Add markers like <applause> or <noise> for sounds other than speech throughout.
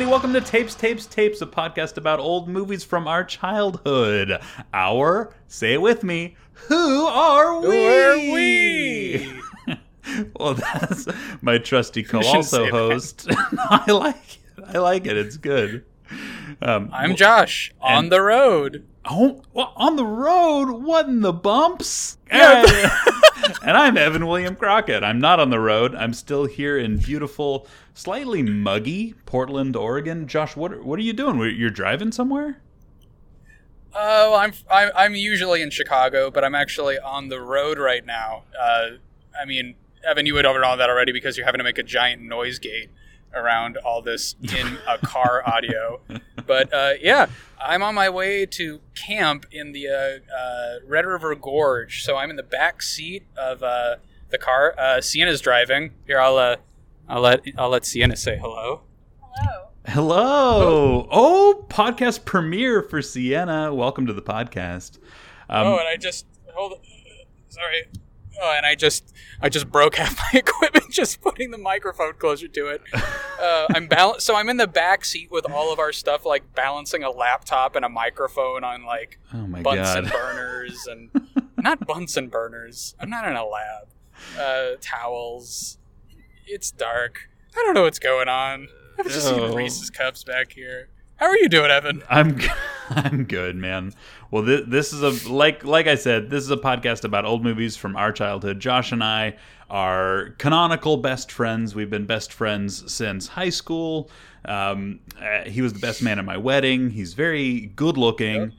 everybody. Welcome to Tapes, Tapes, Tapes, a podcast about old movies from our childhood. Our, say it with me, who are we? Who are we? <laughs> well, that's my trusty <laughs> should co also host. <laughs> I like it. I like it. It's good. Um, I'm Josh on the road. Oh, well, on the road? What in the bumps? Yeah. And I'm Evan William Crockett. I'm not on the road. I'm still here in beautiful, slightly muggy Portland, Oregon. Josh, what what are you doing? You're driving somewhere? Oh, I'm, I'm I'm usually in Chicago, but I'm actually on the road right now. Uh, I mean, Evan, you would over know that already because you're having to make a giant noise gate around all this in a car <laughs> audio. But uh, yeah, I'm on my way to camp in the uh, uh, Red River Gorge. So I'm in the back seat of uh, the car. Uh, Sienna's driving. Here, I'll uh, I'll let I'll let Sienna say hello. Hello. Hello. Oh, podcast premiere for Sienna. Welcome to the podcast. Um, oh, and I just hold. Sorry. Oh, and I just I just broke <laughs> half my equipment just putting the microphone closer to it. <laughs> Uh, I'm bal- so I'm in the back seat with all of our stuff, like balancing a laptop and a microphone on like oh my Bunsen god. <laughs> burners and not Bunsen burners. I'm not in a lab. Uh, towels. It's dark. I don't know what's going on. I've just Oh. seen Reese's cups back here. How are you doing, Evan? I'm <laughs> I'm good, man. Well, this, this is a like like I said, this is a podcast about old movies from our childhood. Josh and I are canonical best friends. We've been best friends since high school. Um, uh, he was the best man at my wedding. He's very good looking,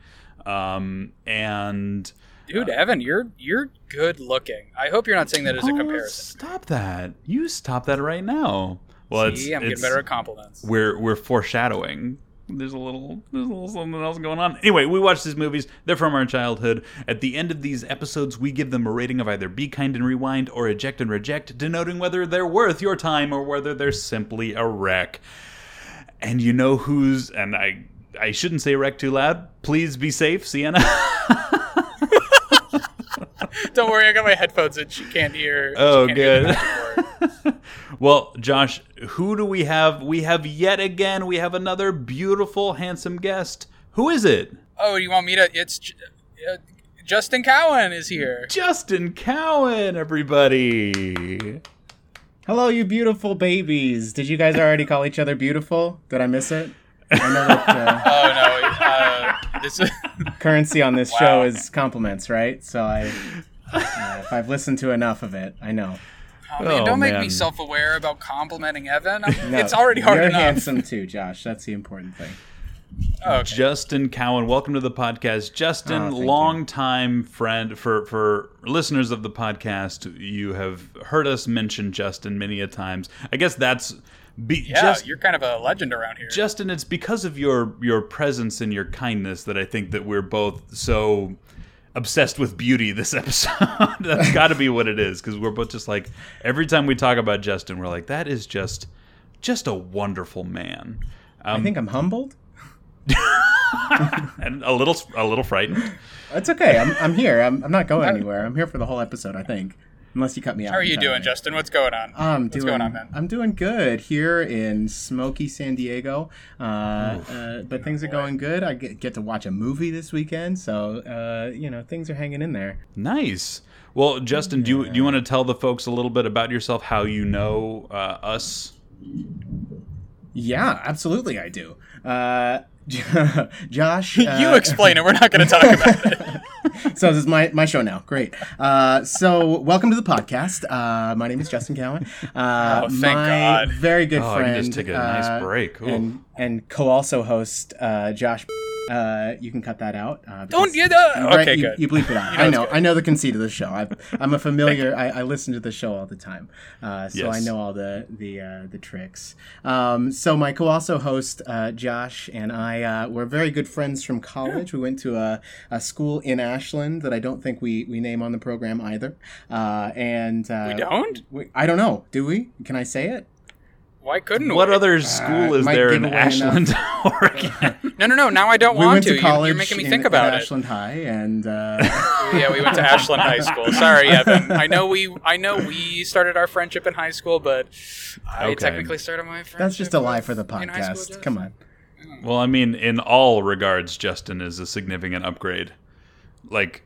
um, and Dude, Evan, you're you're good looking. I hope you're not saying that as a Oh, comparison. Stop that! You stop that right now. Well, it's, See, I'm it's getting better at compliments. we're we're foreshadowing. There's a little there's a little something else going on. Anyway, we watch these movies. They're from our childhood. At the end of these episodes, we give them a rating of either be kind and rewind or eject and reject, denoting whether they're worth your time or whether they're simply a wreck. And you know who's and I I shouldn't say wreck too loud. Please be safe, Sienna. <laughs> Don't worry, I got my headphones in. She can't hear. Oh, can't good. magic <laughs> word. well, Josh, who do we have? We have yet again. We have another beautiful, handsome guest. Who is it? oh, you want me to? It's uh, Justin Cowan is here. Justin Cowan, everybody. Hello, you beautiful babies. Did you guys already call each other beautiful? Did I miss it? I know that uh, <laughs> Oh no, uh, this is currency on this Wow. show is compliments, right? So I, uh, if I've listened to enough of it, I know. oh, man, Oh, don't make man. me self-aware about complimenting Evan. <laughs> No, it's already hard You're enough. handsome too, Josh. That's the important thing. Oh, okay. Justin Cowan, welcome to the podcast. Justin, Oh, thank you. friend for for listeners of the podcast, you have heard us mention Justin many a times. I guess that's be, yeah, just you're kind of a legend around here. Justin, it's because of your your presence and your kindness that I think that we're both so obsessed with beauty this <laughs> episode. That's got to be what it is because we're both just like every time we talk about Justin, we're like that is just just a wonderful man. I Um, think I'm humbled. <laughs> and a little a little frightened. That's okay. I'm, I'm here. I'm, I'm not going anywhere. I'm here for the whole episode, I think. Unless you cut me out. How are you doing, entirely. Justin? What's going on? I'm What's doing. going on, man? I'm doing good here in smoky San Diego, uh, uh, but things are going good. I get, get to watch a movie this weekend, so uh, you know things are hanging in there. Nice. Well, Justin, do you do you want to tell the folks a little bit about yourself, how you know uh, us? Yeah, absolutely, I do. Uh, <laughs> Josh, <laughs> uh, you explain it. We're not going to talk about it. <laughs> so this is my, my show now. Great. Uh, so welcome to the podcast. Uh, my name is Justin Cowan. Uh, Oh, thank my God. very good Oh, I can friend. just take a nice uh, break. Ooh. And and co also host uh, Josh. Uh, you can cut that out. Uh, Don't you? Uh, Right, okay, you, good. You bleep it out. You know I know. I know the conceit of the show. I've, I'm a <laughs> familiar. I, I listen to the show all the time, uh, so I know all the the uh, the tricks. Um, so my co-also host uh, Josh and I uh, were very good friends from college. We went to a, a school in Ashland that I don't think we, we name on the program either. Uh, and uh, We don't? we- I don't know. Do we? Can I say it? Why couldn't we? What we? other school is there in give away Ashland, <laughs> Oregon? No, no, no. Now I don't we want went to. to You- college. You're making me in- think at about it. Ashland High, and uh, yeah, we went to Ashland High School. <laughs> Sorry, Evan. I know we I know we started our friendship in high school, but I Okay. technically started my friendship. that's just a lie for the in high school, podcast. Come on. Well, I mean, in all regards, Justin is a significant upgrade. Like,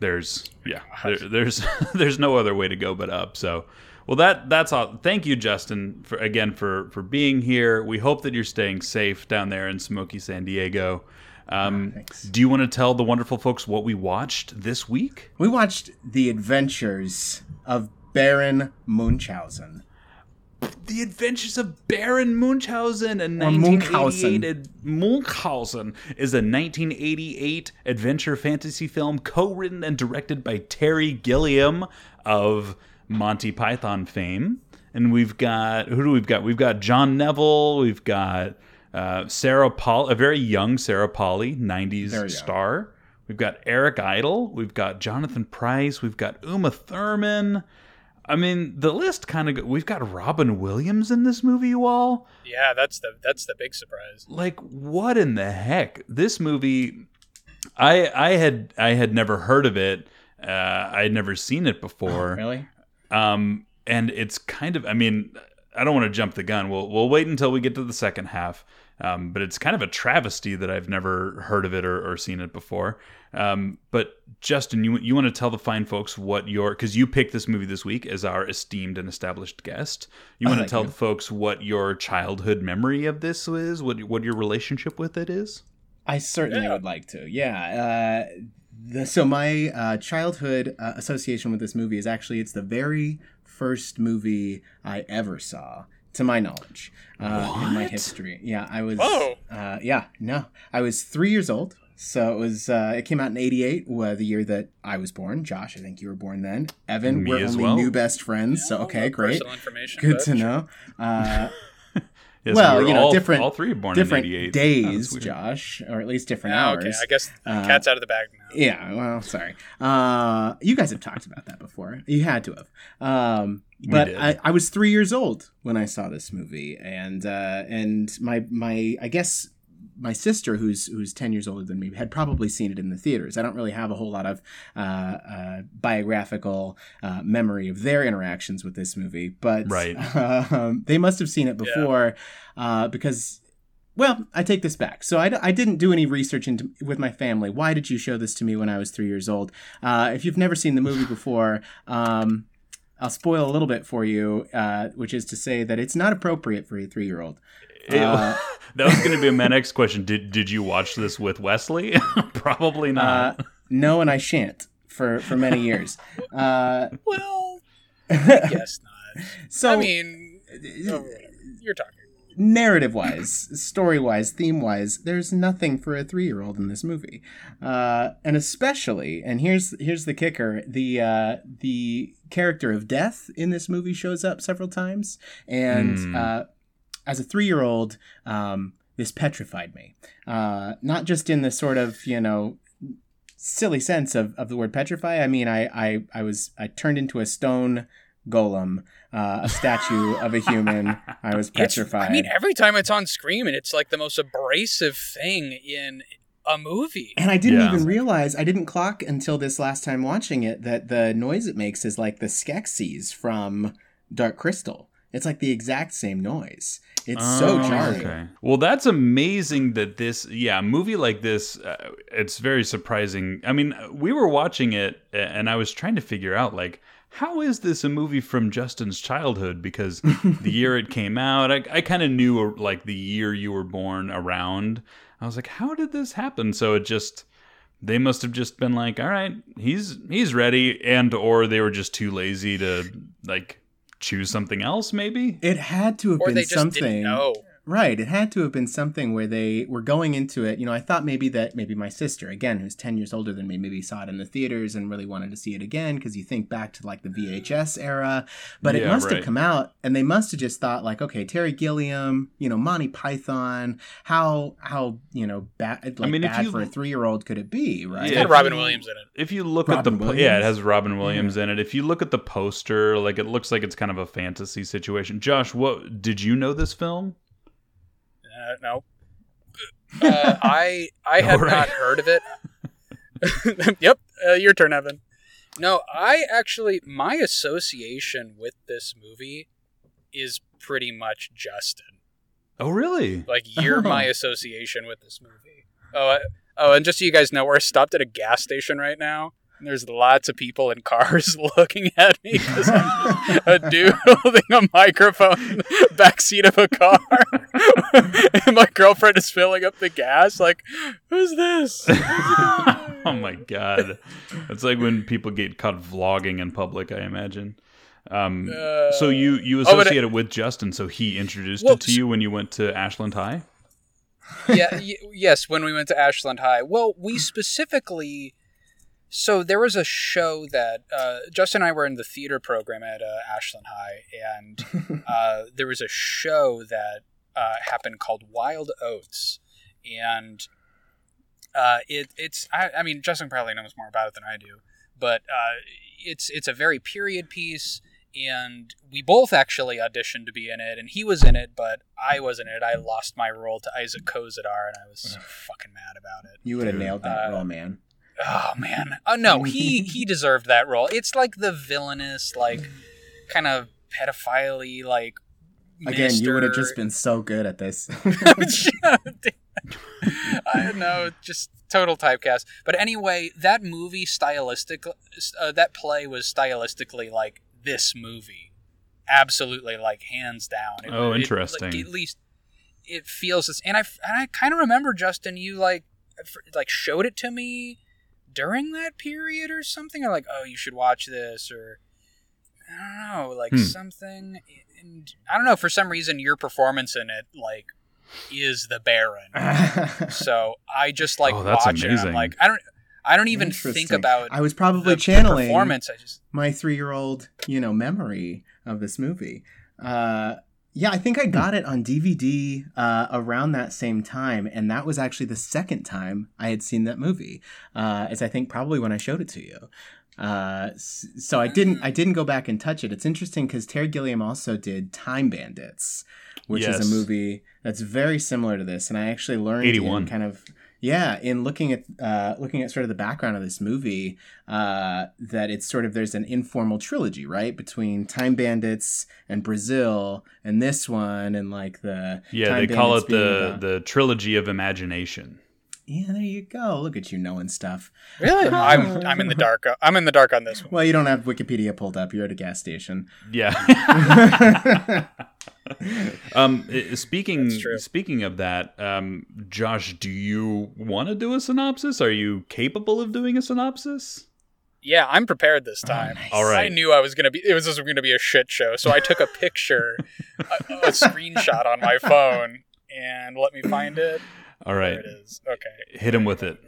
there's yeah, there, there's <laughs> there's no other way to go but up. So, well, that that's all. Thank you, Justin, for again for for being here. We hope that you're staying safe down there in Smoky San Diego. Um, thanks. do you want to tell the wonderful folks what we watched this week? We watched The Adventures of Baron Munchausen. The Adventures of Baron Munchausen, a Or 1988 ad- Munchausen is a 1988 adventure fantasy film co-written and directed by Terry Gilliam of Monty Python fame. And we've got who do we've got? We've got John Neville. We've got uh, Sarah Paul, a very young Sarah Polley, 90s Very young. star. We've got Eric Idle. We've got Jonathan Pryce. We've got Uma Thurman. I mean, the list kind of. Go- we've got Robin Williams in this movie, you all. Yeah, that's the that's the big surprise. Like, what in the heck? This movie, I I had I had never heard of it. Uh, I had never seen it before. Really? Um, and it's kind of. I mean, I don't want to jump the gun. We'll we'll wait until we get to the second half. Um, but it's kind of a travesty that I've never heard of it or, or seen it before. Um, but Justin, you you want to tell the fine folks what your because you picked this movie this week as our esteemed and established guest. You want to tell you. the folks what your childhood memory of this is, what what your relationship with it is. I certainly Yeah. would like to. Yeah. Uh, the, so my uh, childhood uh, association with this movie is actually it's the very first movie I ever saw, to my knowledge, uh, in my history. Yeah, I was. Whoa. Uh, yeah, no, I was three years old. So it was. Uh, it came out in '88, uh, the year that I was born. Josh, I think you were born then. Evan, Me we're only well. new best friends. so okay, great, Personal information. good but to know. <laughs> Yes, Well, we you know, all, different- all three born different in '88. days, weird. Josh, or at least different Ah, hours. okay, I guess Uh, cat's out of the bag now. Yeah, well, sorry. Uh, you guys have talked about that before. You had to have. Um, but did. I, I was three years old when I saw this movie, and uh, and my my I guess my sister, who's who's ten years older than me, had probably seen it in the theaters. I don't really have a whole lot of uh, uh, biographical uh, memory of their interactions with this movie, but Right. <laughs> um, they must have seen it before uh, because well, I take this back. So I, I didn't do any research into with my family. Why did you show this to me when I was three years old? Uh, if you've never seen the movie <sighs> before, um, I'll spoil a little bit for you, uh, which is to say that it's not appropriate for a three year old. Ew. Uh, <laughs> that was going to be a my next question. Did did you watch this with Wesley? <laughs> Probably Uh, not. no, and I shan't for for many years. Uh, Well, <laughs> I guess not. so I mean, oh, you're talking. narrative wise, story wise, theme wise, there's nothing for a three year old in this movie, uh, and especially, and here's here's the kicker: the uh, the character of Death in this movie shows up several times, and Hmm. uh, as a three year old, um, this petrified me. Uh, not just in the sort of you know silly sense of, of the word petrify. I mean, I, I I was I turned into a stone golem, uh, a statue of a human. I was <laughs> It's- petrified. I mean, every time it's on screen, and it's like the most abrasive thing in a movie. and I didn't Yeah. even realize, I didn't clock until this last time watching it that the noise it makes is like the Skeksis from Dark Crystal. It's like the exact same noise. It's so Oh, jarring. Okay. Well, that's amazing that this, yeah, a movie like this, uh, it's very surprising. I mean, we were watching it and I was trying to figure out, like, how is this a movie from Justin's childhood? Because <laughs> the year it came out, I, I kind of knew, uh, like, the year you were born around. I was like, how did this happen? So it just. They must have just been like, "All right, he's he's ready," and or they were just too lazy to like choose something else. Maybe It had to have Or been they just something. didn't know. Right. It had to have been something where they were going into it. You know, I thought maybe that maybe my sister, again, who's 10 years older than me, maybe saw it in the theaters and really wanted to see it again because you think back to like the VHS era. But it must right. have come out and they must have just thought like, okay, Terry Gilliam, you know, Monty Python, how, how, you know, bad, like mean, if bad you- for a three year old could it be, right? It's Yeah, got if Robin Williams in it. If you look Robin at the Williams? yeah, it has Robin Williams in it. If you look at the poster, like it looks like it's kind of a fantasy situation. Josh, what did you know this film? Uh, no. Uh, I I had All right. not heard of it. <laughs> yep, uh, your turn, Evan. No, I actually my association with this movie is pretty much Justin. Oh, really? Like you're my association with this movie. Oh, I, oh, and just so you guys know, we're stopped at a gas station right now. There's lots of people in cars <laughs> looking at me because I'm a dude <laughs> holding a microphone in the backseat of a car. <laughs> and my girlfriend is filling up the gas. Like, who's this? oh my god, it's like when people get caught vlogging in public. I imagine. Um, Uh, so you you oh, associate it with Justin, so he introduced Well, it to you when you went to Ashland High. yeah, y- yes, when we went to Ashland High. Well, we specifically. So there was a show that uh, Justin and I were in the theater program at uh, Ashland High, and <laughs> uh, there was a show that uh, happened called Wild Oats, and uh, it, it's I, I mean Justin probably knows more about it than I do, but uh, it's it's a very period piece, and we both actually auditioned to be in it, and he was in it, but I wasn't in it. I lost my role to Isaac Kozadar, and I was so fucking mad about it. You would have nailed that Uh, role, man. Oh man. Oh no, he <laughs> he deserved that role. It's like the villainous, like kind of pedophile like Again, you would have just been so good at this. <laughs> <laughs> I don't know, just total typecast. But anyway, that movie stylistic, uh, that play was stylistically like this movie, absolutely like hands down. It- Oh, it- interesting. like, at least it feels this, and I and I kind of remember Justin, you like f- like showed it to me during that period or something. Or like, oh, you should watch this, or I don't know, like Hmm. something. And I don't know. For some reason, your performance in it like is the Baron. <laughs> So I just like Oh, that's watch it. amazing. I'm like, I don't, I don't even think about I was probably channeling performance. I just my three-year-old, you know, memory of this movie. Uh, yeah, I think I got it on DVD uh, around that same time, and that was actually the second time I had seen that movie. Uh, as I think probably when I showed it to you. Uh, so I didn't, I didn't go back and touch it. It's interesting because Terry Gilliam also did Time Bandits, which Yes. is a movie that's very similar to this, and I actually learned in kind of yeah, in looking at uh, looking at sort of the background of this movie, uh, that it's sort of there's an informal trilogy, right, between Time Bandits and Brazil, and this one, and like the Yeah, Time they call it the about- the trilogy of imagination. yeah. There you go. Look at you knowing stuff. really, I'm, I'm in the dark. I'm in the dark on this one. Well, you don't have Wikipedia pulled up. You're at a gas station. Yeah. <laughs> <laughs> <laughs> <laughs> um, speaking speaking of that, um, Josh, do you want to do a synopsis? Are you capable of doing a synopsis? Yeah, I'm prepared this time. nice. All right. I knew I was gonna be. It was just gonna be a shit show. So I took a picture, a, a <laughs> screenshot on my phone, and let me find it. All right. There it is. Okay. hit him with it.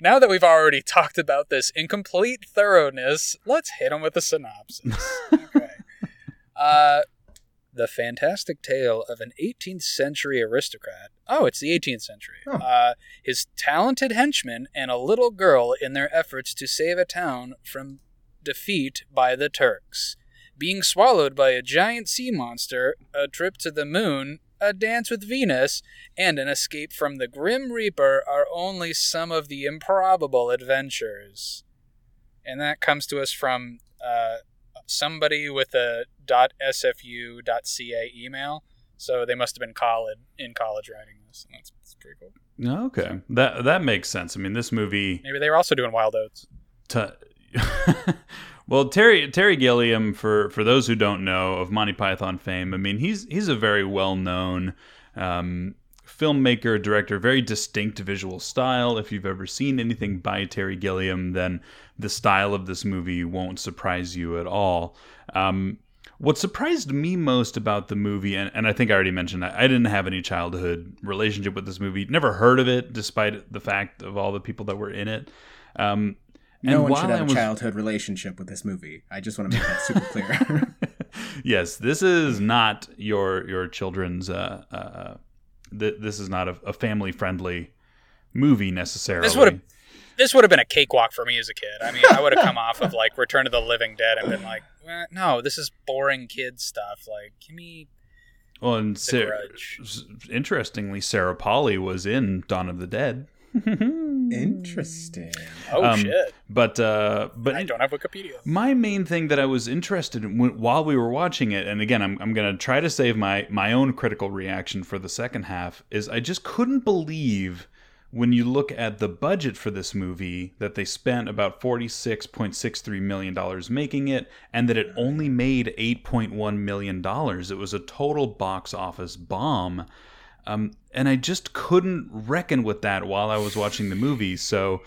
Now that we've already talked about this in complete thoroughness, let's hit him with a synopsis. <laughs> okay. Uh, the fantastic tale of an 18th century aristocrat. Oh, it's the 18th century. Oh. Uh, his talented henchmen and a little girl in their efforts to save a town from defeat by the Turks. Being swallowed by a giant sea monster, a trip to the moon, a dance with Venus, and an escape from the Grim Reaper are only some of the improbable adventures. And that comes to us from uh, somebody with a .sfu.ca email. So they must have been college in college writing this. That's, that's pretty cool. Okay, that that makes sense. I mean, this movie. Maybe they were also doing Wild Oats. To, <laughs> well, Terry Terry Gilliam, for for those who don't know of Monty Python fame, I mean he's he's a very well known um, filmmaker, director, very distinct visual style. If you've ever seen anything by Terry Gilliam, then the style of this movie won't surprise you at all. Um, what surprised me most about the movie, and, and I think I already mentioned that, I didn't have any childhood relationship with this movie. Never heard of it, despite the fact of all the people that were in it. Um, No one while should I have a was- childhood relationship with this movie. I just want to make that super clear. <laughs> yes, this is not your your children's. Uh, uh, th- this is not a, a family friendly movie necessarily. This would've- this would have been a cakewalk for me as a kid. I mean, I would have come off of like Return of the Living Dead and been like, eh, no, this is boring kid stuff. Like, give me well, and The Sa- interestingly, Sarah Polley was in Dawn of the Dead. <laughs> Interesting. Oh Um, shit! But uh, but I don't have Wikipedia. my main thing that I was interested in when, while we were watching it, and again, I'm, I'm going to try to save my, my own critical reaction for the second half, is I just couldn't believe when you look at the budget for this movie that they spent about $46.63 million making it and that it only made $8.1 million. It was a total box office bomb. Um, and I just couldn't reckon with that while I was watching the movie. So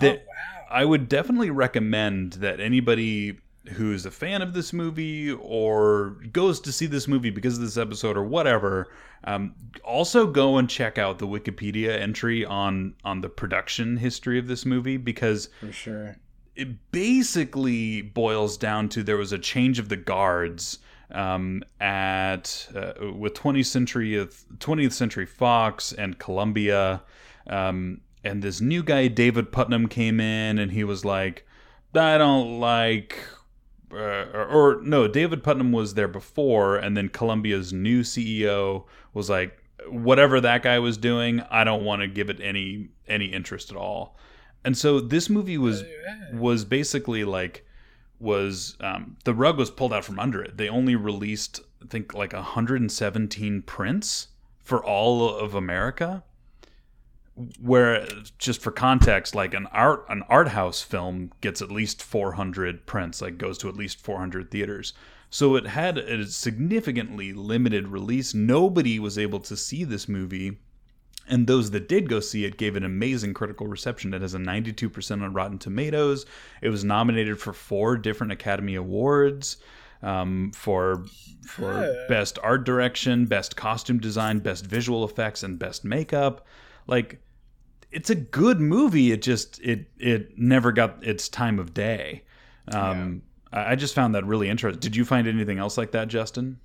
that oh wow! I would definitely recommend that anybody who's a fan of this movie or goes to see this movie because of this episode or whatever, um, also go and check out the Wikipedia entry on on the production history of this movie because For sure. it basically boils down to there was a change of the guards um, at uh, with 20th century 20th century Fox and Columbia, um, and this new guy David Puttnam came in and he was like, I don't like. Uh, or, or no, David Puttnam was there before, and then Columbia's new CEO was like, whatever that guy was doing, I don't want to give it any any interest at all. And so this movie was was basically like was um, the rug was pulled out from under it. They only released I think like 117 prints for all of America. Where just for context, like an art an art house film gets at least 400 prints, like goes to at least 400 theaters. So it had a significantly limited release. Nobody was able to see this movie and those that did go see it gave it amazing critical reception. It has a 92% on Rotten Tomatoes. It was nominated for four different Academy Awards um, for for Good. best art direction, best costume design, best visual effects, and best makeup. Like, it's a good movie. It just it it never got its time of day. Um, I I just found that really interesting. Did you find anything else like that, Justin?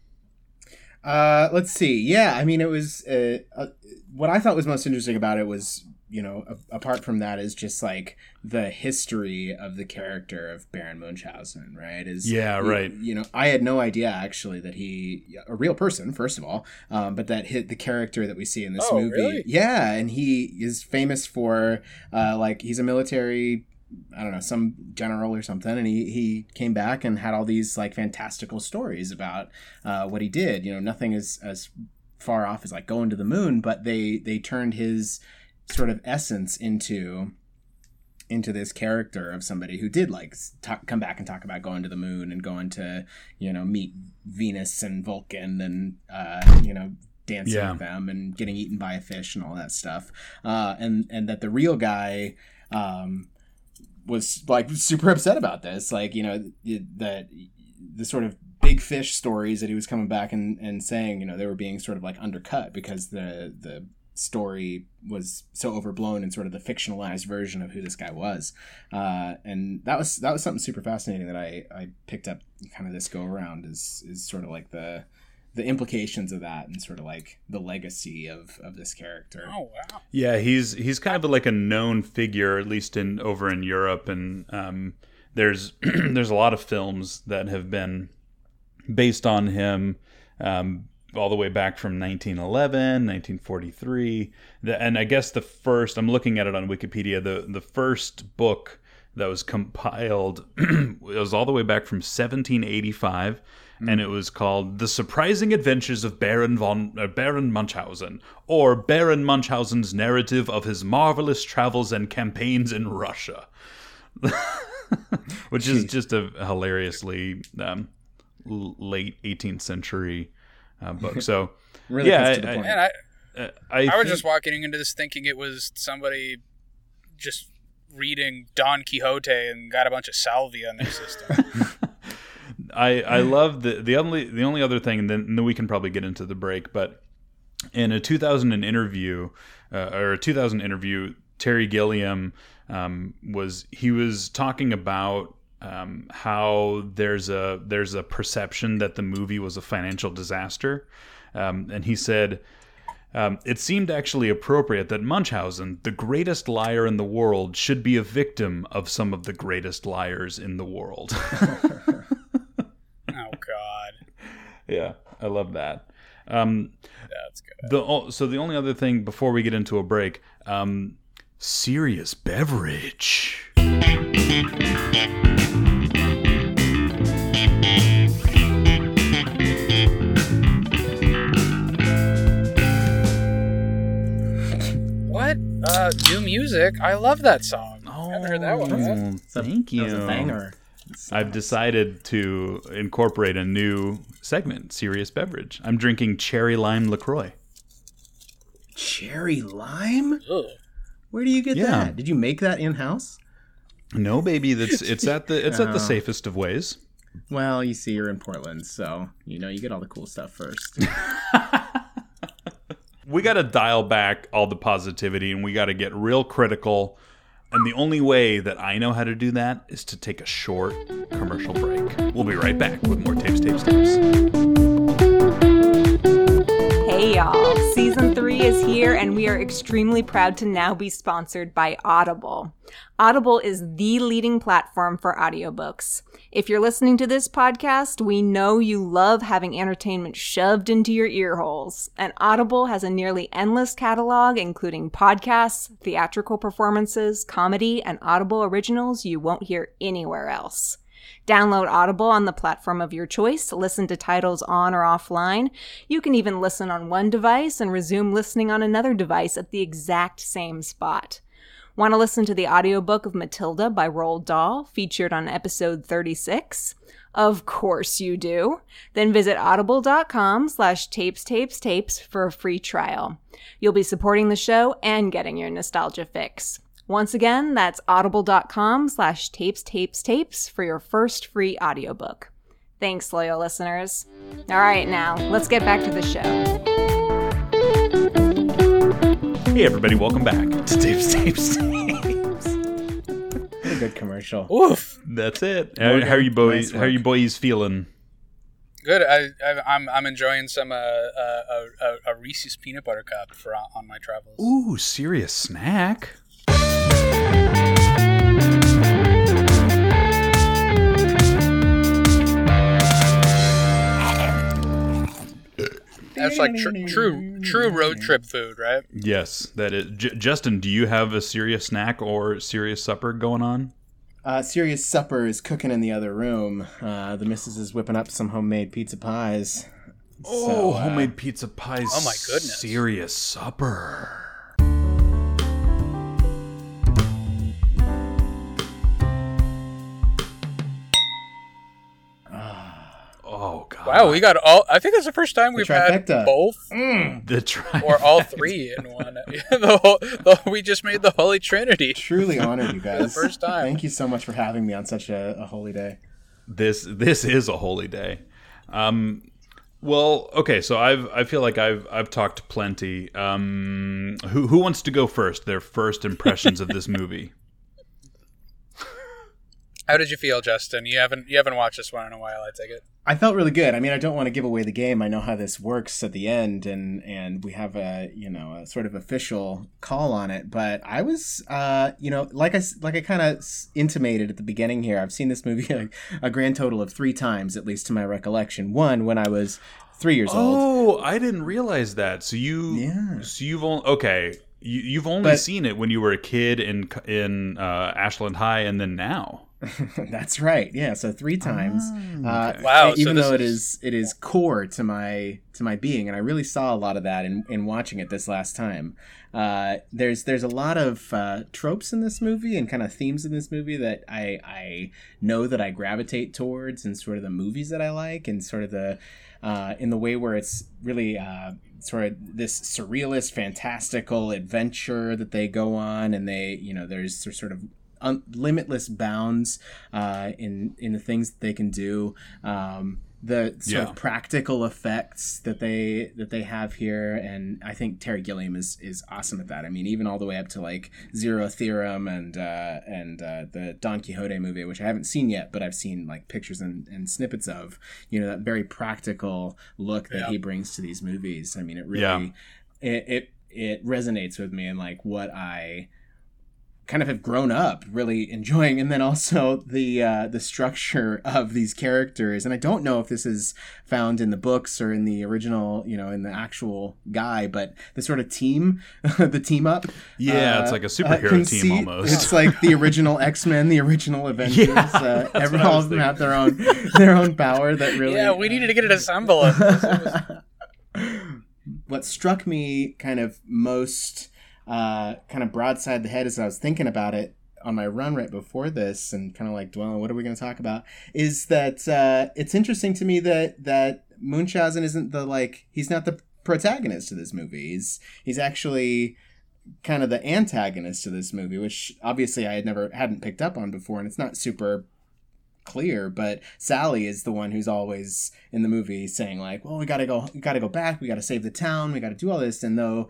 Uh, let's see. Yeah, I mean, it was uh, uh, what I thought was most interesting about it was, you know, a- apart from that, is just like the history of the character of Baron Munchausen, right? Is Yeah, you- right. You know, I had no idea actually that he a real person, first of all, um, but that hit the character that we see in this Oh, movie. really? Yeah, and he is famous for, uh, like, he's a military I don't know, some general or something, and he, he came back and had all these like fantastical stories about uh, what he did. You know, nothing as as far off as like going to the moon, but they they turned his sort of essence into into this character of somebody who did like talk, come back and talk about going to the moon and going to you know meet Venus and Vulcan and uh, you know dancing Yeah. with them and getting eaten by a fish and all that stuff, uh, and and that the real guy. Um, was like super upset about this. Like you know that the sort of big fish stories that he was coming back and, and saying you know they were being sort of like undercut because the the story was so overblown and sort of the fictionalized version of who this guy was. Uh, and that was that was something super fascinating that I, I picked up kind of this go around is is sort of like the the implications of that and sort of like the legacy of of this character Oh wow! Yeah, he's he's kind of like a known figure, at least in over in Europe, and um, there's <clears throat> there's a lot of films that have been based on him, um, all the way back from 1911, 1943, the, and I guess the first I'm looking at it on Wikipedia. The the first book that was compiled it <clears throat> was all the way back from 1785 and it was called "The Surprising Adventures of Baron von uh, Baron Munchausen," or Baron Munchausen's narrative of his marvelous travels and campaigns in Russia, <laughs> which is just a hilariously um, late 18th century uh, book. So <laughs> really Yeah, cuts to the I- point Man, I uh, I, I was think- just walking into this thinking it was somebody just reading Don Quixote and got a bunch of salvia in their system. <laughs> I I love the the only the only other thing, and then, and then we can probably get into the break. But in a 2000 interview uh, or a 2000 interview, Terry Gilliam um, was he was talking about um, how there's a there's a perception that the movie was a financial disaster, um, and he said. Um, it seemed actually appropriate that Munchausen, the greatest liar in the world, should be a victim of some of the greatest liars in the world. <laughs> God, yeah, I love that. Um, that's good. the so the only other thing before we get into a break, um, serious beverage. What? Uh, new music. I love that song. Oh, I haven't heard that one. yet. It's a- thank you. That was a banger. I've decided to incorporate a new segment, serious beverage. I'm drinking cherry lime Lacroix. Cherry lime? Ugh. Where do you get Yeah. that? Did you make that in house? No, baby, that's <laughs> it's at the it's at the Oh. safest of ways. Well, you see, you're in Portland, so you know you get all the cool stuff first. <laughs> <laughs> we got to dial back all the positivity and we got to get real critical. And the only way that I know how to do that is to take a short commercial break. We'll be right back with more tapes, tapes, tapes. Hey y'all, season three is here, and we are extremely proud to now be sponsored by Audible. Audible is the leading platform for audiobooks. If you're listening to this podcast, we know you love having entertainment shoved into your ear holes, and Audible has a nearly endless catalog, including podcasts, theatrical performances, comedy, and Audible originals you won't hear anywhere else. Download Audible on the platform of your choice, listen to titles on or offline. You can even listen on one device and resume listening on another device at the exact same spot. Want to listen to the audiobook of Matilda by Roald Dahl, featured on episode 36? Of course you do. Then visit audible.com slash tapes tapes tapes for a free trial. You'll be supporting the show and getting your nostalgia fix. Once again, that's audible.com slash tapes tapes tapes for your first free audiobook. Thanks, loyal listeners. All right, now let's get back to the show. Hey, everybody, welcome back to <laughs> Tapes, Tapes, Tapes. What a good commercial. Oof. That's it. How, how are you boys? Nice how are you boys feeling? Good. I, I I'm I'm enjoying some uh, uh, a, a, a Reese's peanut butter cup for on on my travels. Ooh, serious snack. That's like tr- true true road trip food, right? Yes, that is. J- Justin, do you have a serious snack or serious supper going on? Uh, serious supper is cooking in the other room. Uh, the missus is whipping up some homemade pizza pies. Oh, So, uh, homemade pizza pies. Oh my goodness. Serious supper. Wow, we got all. I think it's the first time we've had trifecta. both the tri- or all three in one. <laughs> <laughs> the whole, the, we just made the Holy Trinity. Truly honored, you <laughs> guys. first time. Thank you so much for having me on such a, a holy day. this this is a holy day. Um well, okay, so I've I feel like I've I've talked plenty. Um who who wants to go first? Their first impressions of this movie. How did you feel, Justin? You haven't you haven't watched this one in a while. I take it. I felt really good. I mean, I don't want to give away the game. I know how this works at the end, and and we have a you know a sort of official call on it. But I was, uh, you know, like I s- like I kind of intimated at the beginning here. I've seen this movie <laughs> like a grand total of three times, at least to my recollection. One when I was three years old. Oh, I didn't realize that. So you Yeah. so you've only okay, you, you've only But- seen it when you were a kid in in uh, Ashland High and then now. <laughs> That's right. Yeah. So three times. uh, Wow, Even this though it is- is it is core to my to my being, and I really saw a lot of that in, in watching it this last time. Uh, there's there's a lot of uh, tropes in this movie and kind of themes in this movie that I I know that I gravitate towards, and sort of the movies that I like, and sort of the uh, in the way where it's really. Uh, sort of this surrealist fantastical adventure that they go on and they you know there's sort of un- limitless bounds uh, in in the things that they can do. Um, the sort Yeah. of practical effects that they that they have here, and I think Terry Gilliam is is awesome at that. I mean, even all the way up to like Zero Theorem and uh, and uh, the Don Quixote movie, which I haven't seen yet, but I've seen like pictures and, and snippets of. You know, that very practical look that Yeah. he brings to these movies. I mean, it really Yeah. it, it it resonates with me and like what I kind of have grown up really enjoying and then also the uh the structure <laughs> of these characters and I don't know if this is found in the books or in the original you know in the actual guy but the sort of team <laughs> the team up Yeah, it's uh, like a superhero conceit. team almost. it's like the <laughs> original X-Men the original Avengers Yeah, uh, that's every all of them have their own their own power that really Yeah, we needed to get it assembled. what struck me kind of most uh, kind of broadside the head as I was thinking about it on my run right before this and kind of like dwelling what are we going to talk about? Is that uh, it's interesting to me that that Munchausen isn't the like he's not the protagonist of this movie. He's he's actually kind of the antagonist to this movie which obviously I had never hadn't picked up on before and it's not super clear but sally is the one who's always in the movie saying like well we gotta go we gotta go back we gotta save the town we gotta do all this and though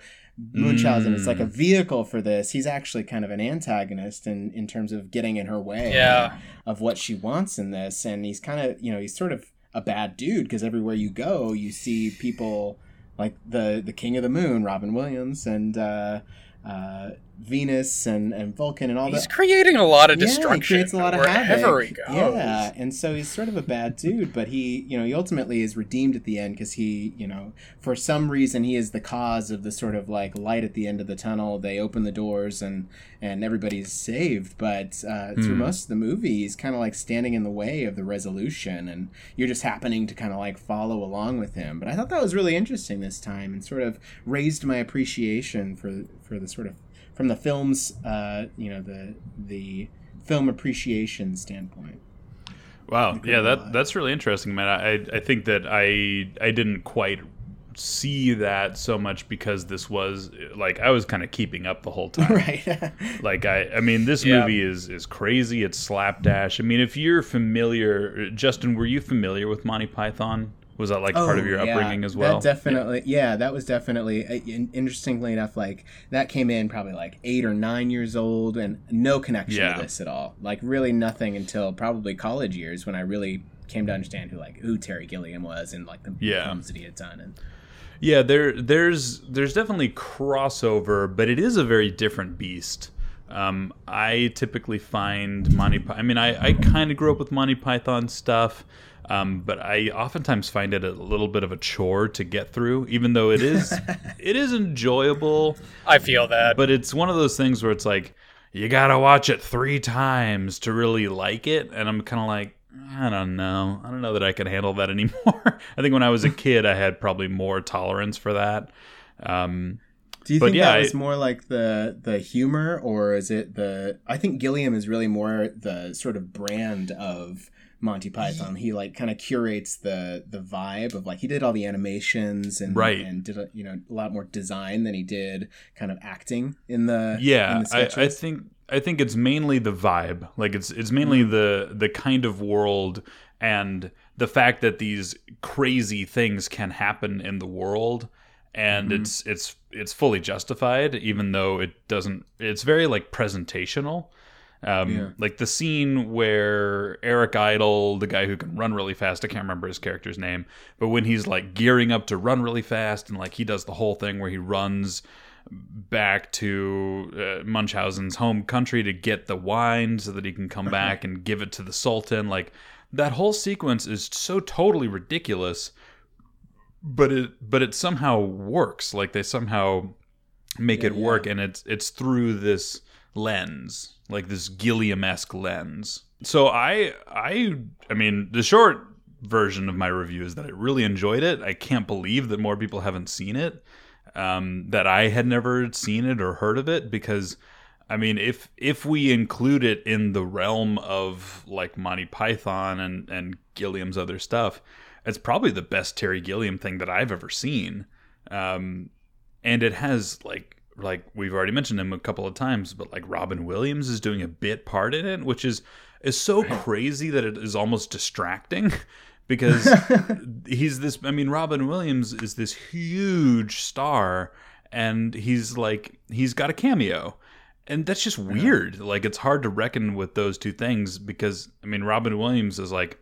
munchausen. Is like a vehicle for this. He's actually kind of an antagonist in in terms of getting in her way Yeah. of what she wants in this. And he's kind of you know he's sort of a bad dude because everywhere you go you see people like the the king of the moon robin williams and uh uh venus and and vulcan and all He's that creating a lot of yeah, he destruction. creates a lot of wherever havoc. Yeah, and so he's sort of a bad dude, but he, you know, he ultimately is redeemed at the end because he, you know, for some reason he is the cause of the sort of like light at the end of the tunnel. They open the doors and and everybody's saved, but uh, through Hmm. most of the movie, he's kind of like standing in the way of the resolution, and you're just happening to kind of like follow along with him. But I thought that was really interesting this time, and sort of raised my appreciation for for the sort of from the film's uh, you know the the film appreciation standpoint. Wow, yeah, that lot. that's really interesting, man. I I think that I I didn't quite see that so much because this was like I was kind of keeping up the whole <laughs> time. right. <laughs> Like I, I mean, this Yeah. movie is is crazy. It's slapdash. I mean, if you're familiar, Justin, were you familiar with Monty Python? Was that like part of Oh, your yeah. upbringing as well? That definitely, yeah. that was definitely. uh, Interestingly enough, like that came in probably like eight or nine years old, and no connection Yeah. to this at all. Like really nothing until probably college years when I really came to understand who like who Terry Gilliam was and like the Yeah. films that he had done. And Yeah, there there's there's definitely crossover, but it is a very different beast. Um, I typically find Monty. Py- I mean, I, I kind of grew up with Monty Python stuff, um, but I oftentimes find it a little bit of a chore to get through. Even though it is <laughs> it is enjoyable, I feel that. but it's one of those things where it's like you gotta watch it three times to really like it, and I'm kind of like. I don't know. I don't know that I can handle that <laughs> anymore. I think when I was a kid, I had probably more tolerance for that. Um, Do you But think yeah, that I- was more like the the humor, or is it the? I think Gilliam is really more the sort of brand of Monty Python. He like kind of curates the the vibe of like he did all the animations and Right. and did a, you know a lot more design than he did kind of acting in the in yeah the I, I think i think it's mainly the vibe like it's it's mainly Mm-hmm. the the kind of world and the fact that these crazy things can happen in the world and Mm-hmm. it's it's it's fully justified even though it doesn't it's very like presentational um, Yeah. like the scene where Eric Idle, the guy who can run really fast, I can't remember his character's name, but when he's like gearing up to run really fast and like he does the whole thing where he runs back to uh, Munchausen's home country to get the wine so that he can come back and give it to the Sultan. Like that whole sequence is so totally ridiculous, but it but it somehow works. Like they somehow make it Yeah, work, and it's it's through this lens, like this Gilliam-esque lens. So I I I mean the short version of my review is that I really enjoyed it. I can't believe that more people haven't seen it um, that I had never seen it or heard of it because I mean if if we include it in the realm of like Monty Python and and Gilliam's other stuff, it's probably the best Terry Gilliam thing that I've ever seen. Um, and it has like like we've already mentioned him a couple of times, but like Robin Williams is doing a bit part in it, which is is so crazy that it is almost distracting <laughs> because <laughs> he's this I mean Robin Williams is this huge star and he's like he's got a cameo. And that's just weird. Like it's hard to reckon with those two things because I mean Robin Williams is like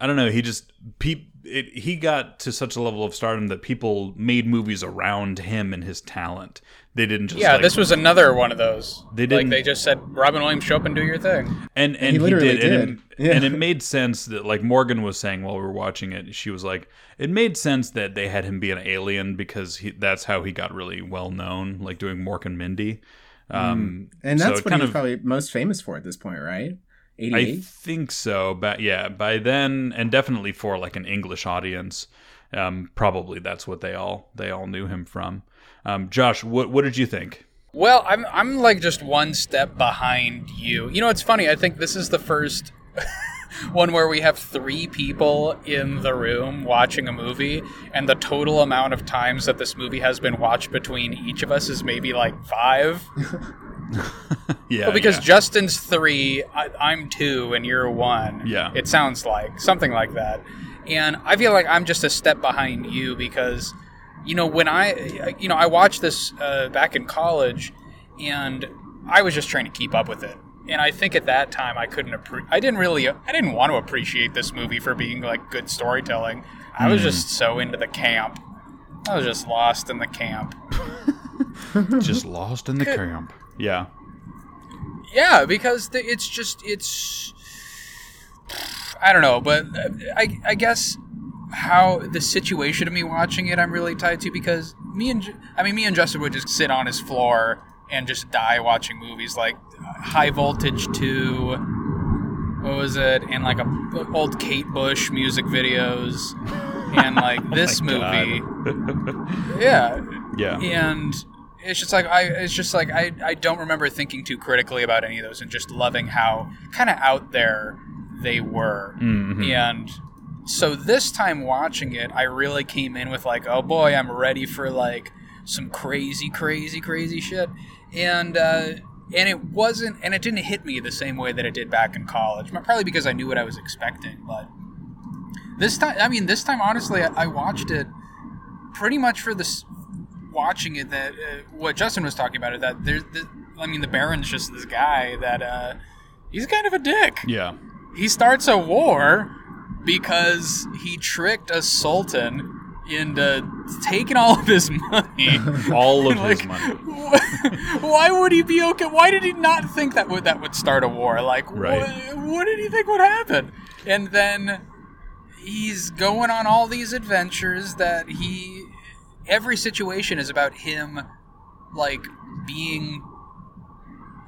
I don't know. He just pe- it, he got to such a level of stardom that people made movies around him and his talent. They didn't just Yeah, like, this was another one of those. They didn't- they just said, Robin Williams, show up and do your thing. and and, he he, literally did, And, it, Yeah. and it made sense that like Morgan was saying while we were watching it, she was like, it made sense that they had him be an alien because he, that's how he got really well known, like doing Mork and Mindy. Um, And that's it what kind he's of- probably most famous for at this point, right? I think so, but yeah, by then, and definitely for like an English audience, um, probably that's what they all they all knew him from. Um, Josh, what what did you think? Well, I'm I'm like just one step behind you. You know, it's funny. I think this is the first <laughs> one where we have three people in the room watching a movie, and the total amount of times that this movie has been watched between each of us is maybe like five. <laughs> <laughs> Yeah, Well, because yeah. Justin's three, I, I'm two, and you're one. Yeah. It sounds like something like that. And I feel like I'm just a step behind you because, you know, when I, you know, I watched this uh, back in college, and I was just trying to keep up with it. And I think at that time I couldn't appre- I didn't really I didn't want to appreciate this movie for being like good storytelling. I was just so into the camp. I was just lost in the camp. <laughs> just lost in the camp. Yeah, Yeah, because it's just it's I don't know, but uh, I I guess how the situation of me watching it I'm really tied to because me and I mean me and Justin would just sit on his floor and just die watching movies like High Voltage 2 what was it? And like a old Kate Bush music videos and like <laughs> this movie. <laughs> Yeah. Yeah, and it's just like I it's just like I, I don't remember thinking too critically about any of those and just loving how kind of out there they were Mhm. and so this time watching it I really came in with like oh boy I'm ready for like some crazy crazy crazy shit and uh and it wasn't and it didn't hit me the same way that it did back in college probably because I knew what I was expecting but this time I mean this time honestly I, I watched it pretty much for this watching it that uh, what Justin was talking about it that there's the, I mean the Baron's just this guy that uh he's kind of a dick. yeah, He starts a war because he tricked a sultan into taking all of his money. <laughs> all of his money. <laughs> Why would he be okay? Why did he not think that would that would start a war? Like, Right. what, what did he think would happen? And then he's going on all these adventures that he. Every situation is about him, like being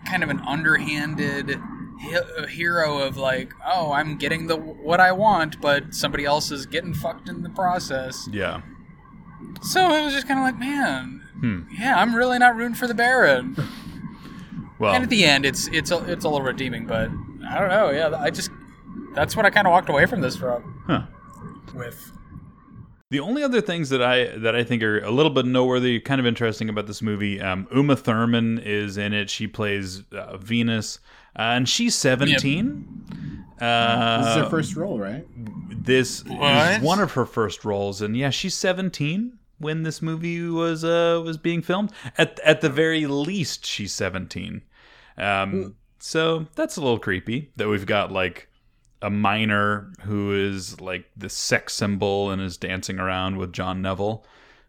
kind of an underhanded he- hero of like, oh, I'm getting the what I want, but somebody else is getting fucked in the process. Yeah, So it was just kind of like, man, Hmm. yeah, I'm really not rooting for the Baron. <laughs> well, and at the end, it's it's a, it's a little redeeming, but I don't know. Yeah, I just that's what I kind of walked away from this from huh. with. The only other things that I that I think are a little bit noteworthy, kind of interesting about this movie, um, Uma Thurman is in it. She plays uh, Venus, uh, and she's seventeen. Uh, this is her first role, right? this What? is one of her first roles, and yeah, she's seventeen when this movie was uh, was being filmed. At at the very least, she's seventeen. Um, so that's a little creepy that we've got like a minor who is like the sex symbol and is dancing around with John Neville.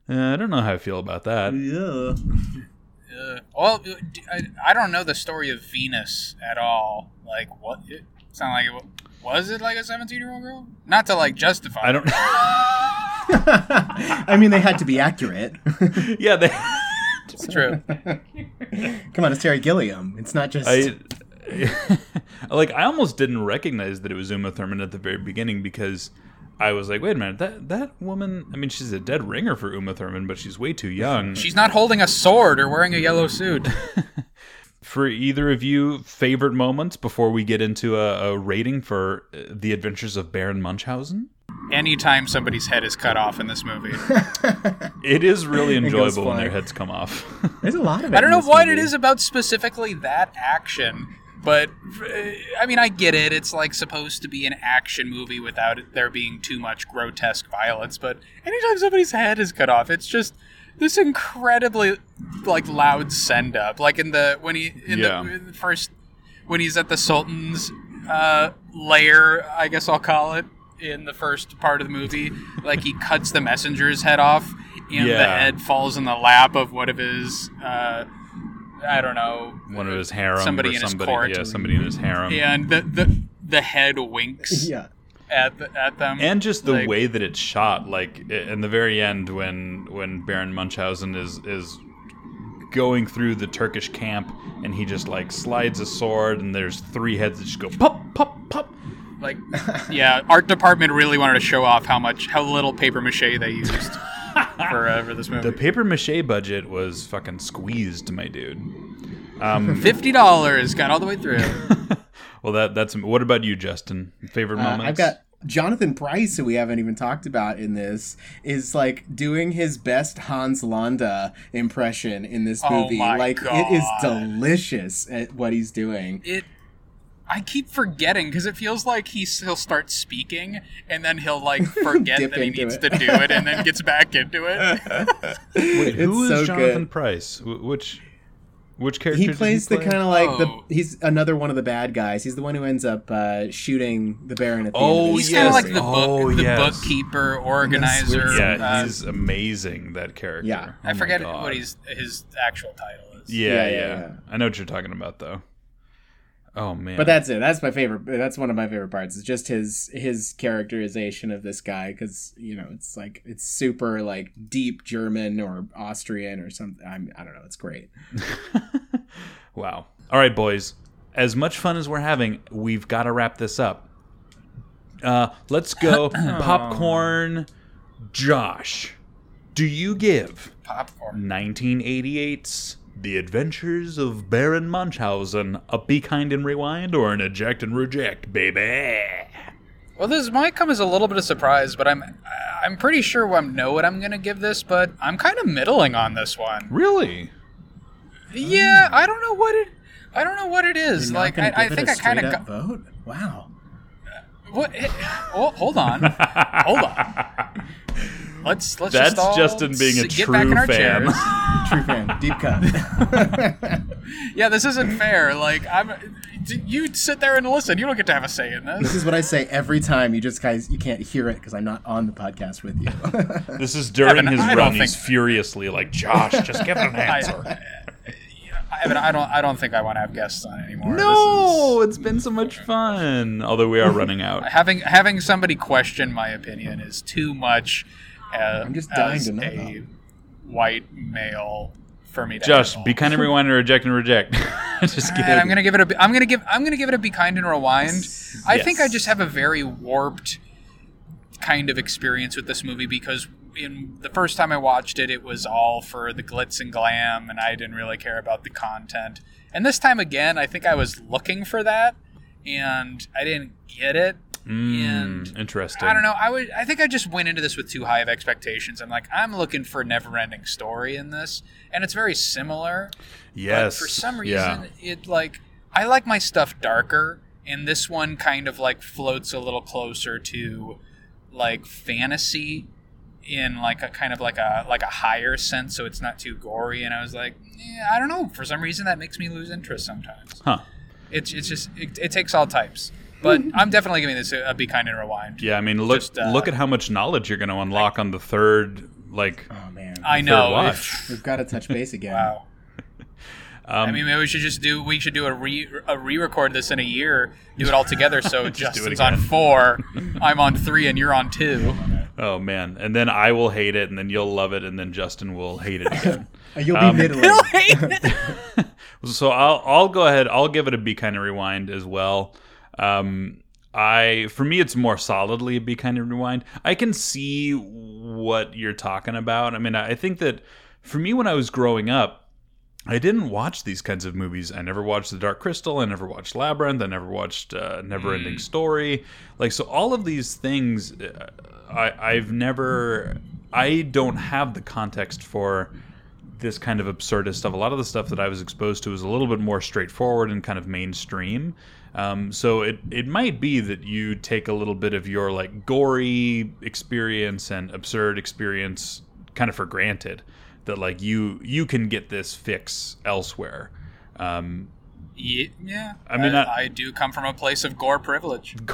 Uh, I don't know how I feel about that. Yeah. <laughs> Uh, well, I, I don't know the story of Venus at all. Like, what? It sound like it was it like a 17 year old girl? Not to like justify. I don't. <laughs> <laughs> I mean, they had to be accurate. yeah, they. It's true. Come on, it's Terry Gilliam. It's not just. I <laughs> like I almost didn't recognize that it was Uma Thurman at the very beginning because I was like, wait a minute, that that woman. I mean, she's a dead ringer for Uma Thurman, but she's way too young. She's not holding a sword or wearing a yellow suit. <laughs> for either of you, favorite moments before we get into a, a rating for uh, the Adventures of Baron Munchausen? anytime somebody's head is cut off in this movie. <laughs> It is really enjoyable when their heads come off. There's a lot of it. I don't know what movie. it is about specifically that action, but uh, I mean, I get it. It's like supposed to be an action movie without there being too much grotesque violence. But anytime somebody's head is cut off, it's just this incredibly like loud send up. Like in the when he in, Yeah. the, in the first when he's at the Sultan's uh, lair, I guess I'll call it. In the first part of the movie, like he cuts the messenger's head off, and the head falls in the lap of one of his, uh, I don't know, One of his harem Somebody or in his somebody, court. yeah, somebody in his harem. and the the, the head winks <laughs> Yeah. at the, at them, and just the Like- way that it's shot like in the very end when when baron munchausen is is going through the turkish camp and he just like slides a sword and there's three heads that just go pop pop pop like yeah, art department really wanted to show off how much how little paper mache they used <laughs> for uh, for this movie. the paper mache budget was fucking squeezed my dude um <laughs> Fifty dollars got all the way through. <laughs> well that that's what about you justin favorite Uh, moments I've got Jonathan Pryce, who we haven't even talked about in this, is like doing his best Hans Landa impression in this Oh movie. my like it is delicious at what he's doing. It. I keep forgetting because it feels like he's, he'll start speaking and then he'll like <laughs> forget that he needs it. to do it and then gets back into it. <laughs> Wait, who is it's so jonathan good. Pryce which which character He did plays the play? kind of like Oh. the. He's another one of the bad guys. He's the one who ends up uh, shooting the Baron at the Oh, end. Of He's kind of like the book, Oh, the yes. bookkeeper, organizer. yeah uh, he's amazing that character Yeah. Oh I forget God. what he's his actual title is. Yeah, Yeah, yeah, yeah, yeah. I know what you're talking about, though. Oh man, But that's it. That's my favorite. That's one of my favorite parts. It's just his his characterization of this guy because you know it's like it's super like deep German or Austrian or something. I'm, I don't know. It's great. <laughs> wow. All right, boys. As much fun as we're having, we've got to wrap this up. Uh, let's go <clears throat> popcorn. Josh, do you give Popcorn. 1988's The Adventures of Baron Munchausen a Be Kind and Rewind or an Eject and Reject, baby? Well, this might come as a little bit of surprise, but I'm I'm pretty sure I know what I'm gonna give this, but I'm kind of middling on this one. Really? Yeah, I don't know what it. I don't know what it is. You're like gonna I, I think it a I kind of got. vote. Wow. What? eh, Oh, hold on, <laughs> hold on. Let's let's That's just all Justin being a s- get back in true our fan. chairs. <laughs> True fan. Deep cut. <laughs> Yeah, this isn't fair. Like I'm, you sit there and listen. You don't get to have a say in this this. is what I say every time. You just guys, you can't hear it because I'm not on the podcast with you. <laughs> This is during Evan, his I run. He's furiously like, Josh, just give it an I, answer. Uh, I, I don't. I don't think I want to have guests on anymore. No, it's been so much fun. Although we are running out. Having having somebody question my opinion is too much. Uh, I'm just dying as to know. a white male for me to. Josh, handle. be kind of rewind and reject and reject. <laughs> just kidding. And I'm gonna give it a. I'm gonna give. I'm gonna give it a be kind and rewind. I think I just have a very warped kind of experience with this movie because in the first time I watched it, it was all for the glitz and glam, and I didn't really care about the content. And this time again, I think I was looking for that, and I didn't get it. And Mm, interesting. I don't know. I would. I think I just went into this with too high of expectations. I'm like, I'm looking for a never-ending story in this, and it's very similar. Yes. But for some yeah. reason, it like I like my stuff darker, and this one kind of like floats a little closer to like fantasy in like a kind of like a like a higher sense, so it's not too gory. And I was like, yeah, I don't know. For some reason, that makes me lose interest sometimes. Huh. It's it's just it, it takes all types. But <laughs> I'm definitely giving this a, a be kind and rewind. Yeah, I mean, look Just, uh, look at how much knowledge you're going to unlock on the third. Like, oh man. I know. watch. We've got to touch base <laughs> again. Wow. <laughs> um, I mean, maybe we should just do. We should do a re a re-record this in a year. Do it all together. So do it Justin's on four, I'm on three, and you're on two. oh man, and then I will hate it, and then you'll love it, and then Justin will hate it again. Uh, You'll Um, be middling. so I'll I'll go ahead. I'll give it a be kind of rewind as well. Um, I for me it's more solidly be kind of rewind. I can see what you're talking about. I mean, I think that for me when I was growing up, I didn't watch these kinds of movies. I never watched The Dark Crystal. I never watched Labyrinth. I never watched uh, Never Ending Story. Like so, all of these things, uh, I, I've never. I don't have the context for this kind of absurdist stuff. A lot of the stuff that I was exposed to was a little bit more straightforward and kind of mainstream. Um, so it it might be that you take a little bit of your like gory experience and absurd experience kind of for granted that like you you can get this fix elsewhere. Um, Yeah, I mean, I, I- I do come from a place of gore privilege. <laughs>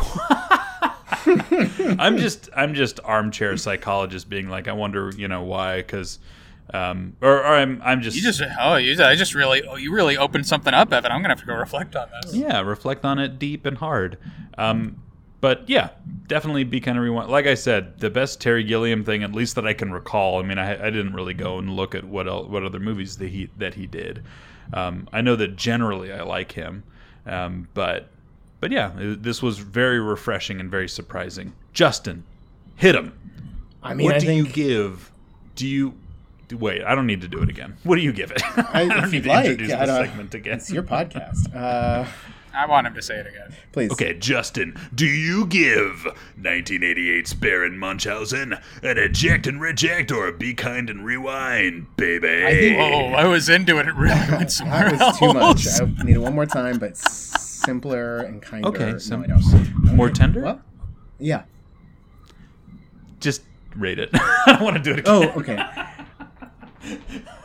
<laughs> I'm just I'm just armchair psychologist being like I wonder you know why because um, or, or I'm I'm just You just oh you I just really oh you really opened something up, Evan. I'm gonna have to go reflect on this. yeah reflect on it deep and hard. Um, but yeah, definitely be kind of rewind. Like I said, the best Terry Gilliam thing, at least that I can recall. I mean, I, I didn't really go and look at what el what other movies that he that he did. Um, I know that generally I like him, um, but but yeah, it- this was very refreshing and very surprising. Justin, hit him. I mean, what I do think you give? Do you wait? I don't need to do it again. What do you give it? <laughs> I, don't need to like, introduce I the segment again. It's your podcast. <laughs> Uh, I want him to say it again. please. Okay, Justin, do you give 1988's Baron Munchausen an eject and reject or a be kind and rewind, baby? I think- Oh, I was into it. It really <laughs> went somewhere That was too much. I need it one more time, but simpler and kinder. Okay, no, sim- I don't. More tender? Well, yeah. Just rate it. I don't want to do it again. Oh, okay.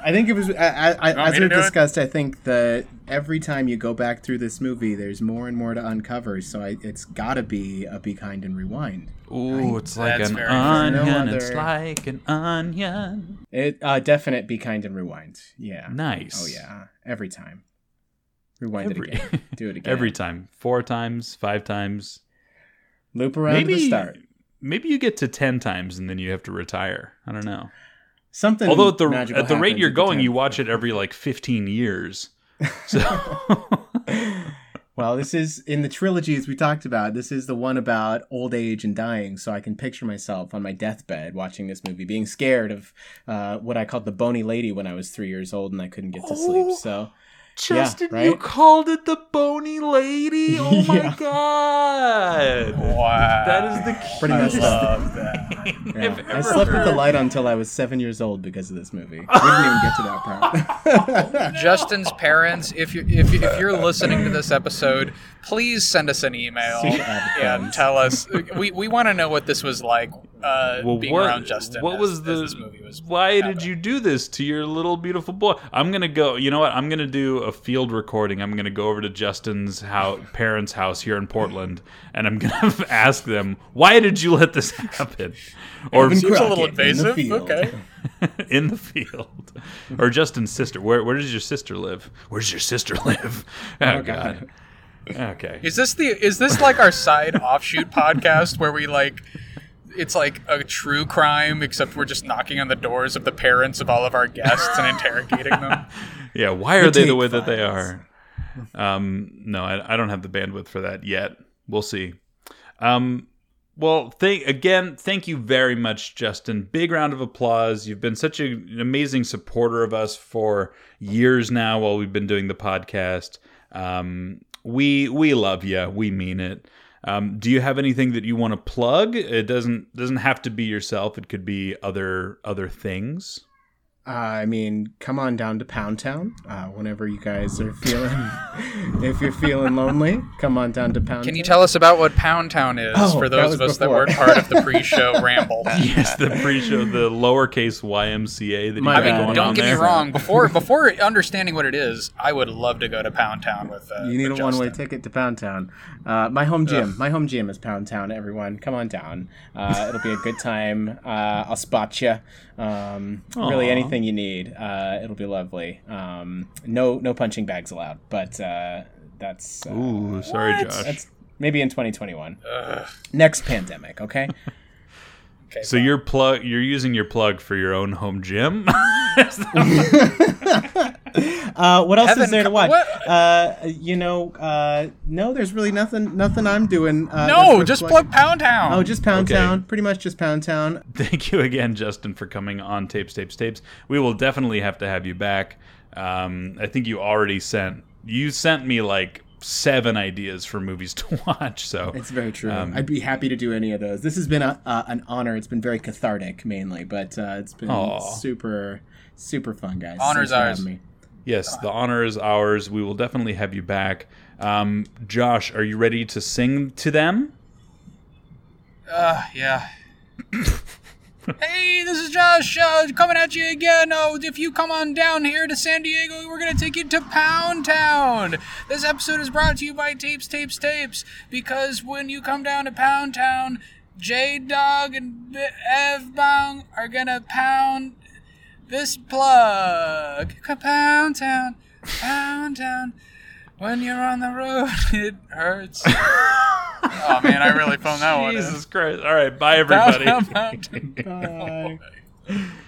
I think it was I, I, I, as we've it? discussed. I think that every time you go back through this movie, there's more and more to uncover. So I, it's got to be a be kind and rewind. Ooh, it's like That's an onion. No It's like an onion. It uh, definite be kind and rewind. Yeah. Nice. Oh yeah. Every time. Rewind Every, it again. <laughs> Do it again. every time. Four times, five times. Loop around to the start. maybe you get to ten times and then you have to retire. I don't know. Something. Although at the magical at the rate you're going, you watch it every like fifteen years. <laughs> So Well, this is in the trilogies we talked about. This is the one about old age and dying. So I can picture myself on my deathbed watching this movie, being scared of uh, what I called the bony lady when I was three years old and I couldn't get to sleep. Oh. So Justin, right? you called it the bony lady. <laughs> Oh my Yeah. god. Wow, That is the Pretty messed cutest up. love that. <laughs> thing yeah. I've I ever slept with the light on until I was seven years old because of this movie. We didn't even get to that part. <laughs> <laughs> Justin's parents, if you if, if you're listening to this episode, please send us an email and tell us. We, we want to know what this was like uh, Well, being what, around Justin. what as- was as the? this movie was why did you do this to your little beautiful boy? I'm gonna go. You know what? I'm gonna do a field recording. I'm gonna go over to Justin's house, parents' house here in Portland, and I'm gonna ask them why did you let this happen, <laughs> or Evan Seems a little in invasive. field. Okay. <laughs> in the field, or Justin's sister. Where where does your sister live? Where does your sister <laughs> live? Oh, God. Okay. Is this the is this like our side offshoot podcast where we like it's like a true crime except we're just knocking on the doors of the parents of all of our guests and interrogating them? Yeah, why are they the way that they are? Um, no, I, I don't have the bandwidth for that yet. We'll see. Um, well, thank again. Thank you very much, Justin. Big round of applause. You've been such a- an amazing supporter of us for years now while we've been doing the podcast. Um, we we love you. We mean it. Um, do you have anything that you want to plug? It doesn't doesn't have to be yourself. It could be other other things. Uh, I mean, come on down to Pound Town uh, whenever you guys are feeling. <laughs> if you're feeling lonely, come on down to Pound. Can you Town. tell us about what Pound Town is Oh, for those of us that weren't part of the <laughs> pre-show ramble? <laughs> Yes, the pre-show, the lowercase YMCA that you My got I mean, going don't on get me wrong. Before before understanding what it is, I would love to go to Pound Town with. Uh, You need a one-way Justin. ticket to Pound Town. Uh, my home gym. My home gym is Pound Town. Everyone, come on down. Uh, it'll be a good time. Uh, I'll spot you. Um, really, Aw. Anything you need. Uh, it'll be lovely. Um, no, no punching bags allowed. But uh, that's uh, Ooh, sorry, What? Josh. that's maybe in 2021. Ugh. Next pandemic. Okay. <laughs> Okay, so you're plug, you're using your plug for your own home gym. <laughs> <laughs> <laughs> Uh, what else Evan, is there to watch? Uh, you know, uh, no, there's really nothing. Nothing I'm doing. Uh, no, just plugging. plug Pound Town. Oh, just Pound Okay. Town. Pretty much just Pound Town. Thank you again, Justin, for coming on Tapes, Tapes, Tapes. We will definitely have to have you back. Um, I think you already sent you sent me like seven ideas for movies to <laughs> watch. So It's very true. Um, I'd be happy to do any of those. This has been a, uh, an honor. It's been very cathartic, mainly, but uh, it's been Aw. super, super fun, guys. Honor's Thanks for ours. me. yes, the honor is ours. We will definitely have you back. Um, Josh, are you ready to sing to them? Uh, yeah. <laughs> hey, this is Josh uh, coming at you again. Oh, if you come on down here to San Diego, we're going to take you to Pound Town. This episode is brought to you by Tapes, Tapes, Tapes, because when you come down to Pound Town, J Dog and Ev Bong are going to pound this plug. Come Pound Town, Pound Town. When you're on the road, <laughs> it hurts. <laughs> oh man, I really phoned that one. in. Jesus Christ! All right, bye everybody. Pound Bye. <laughs>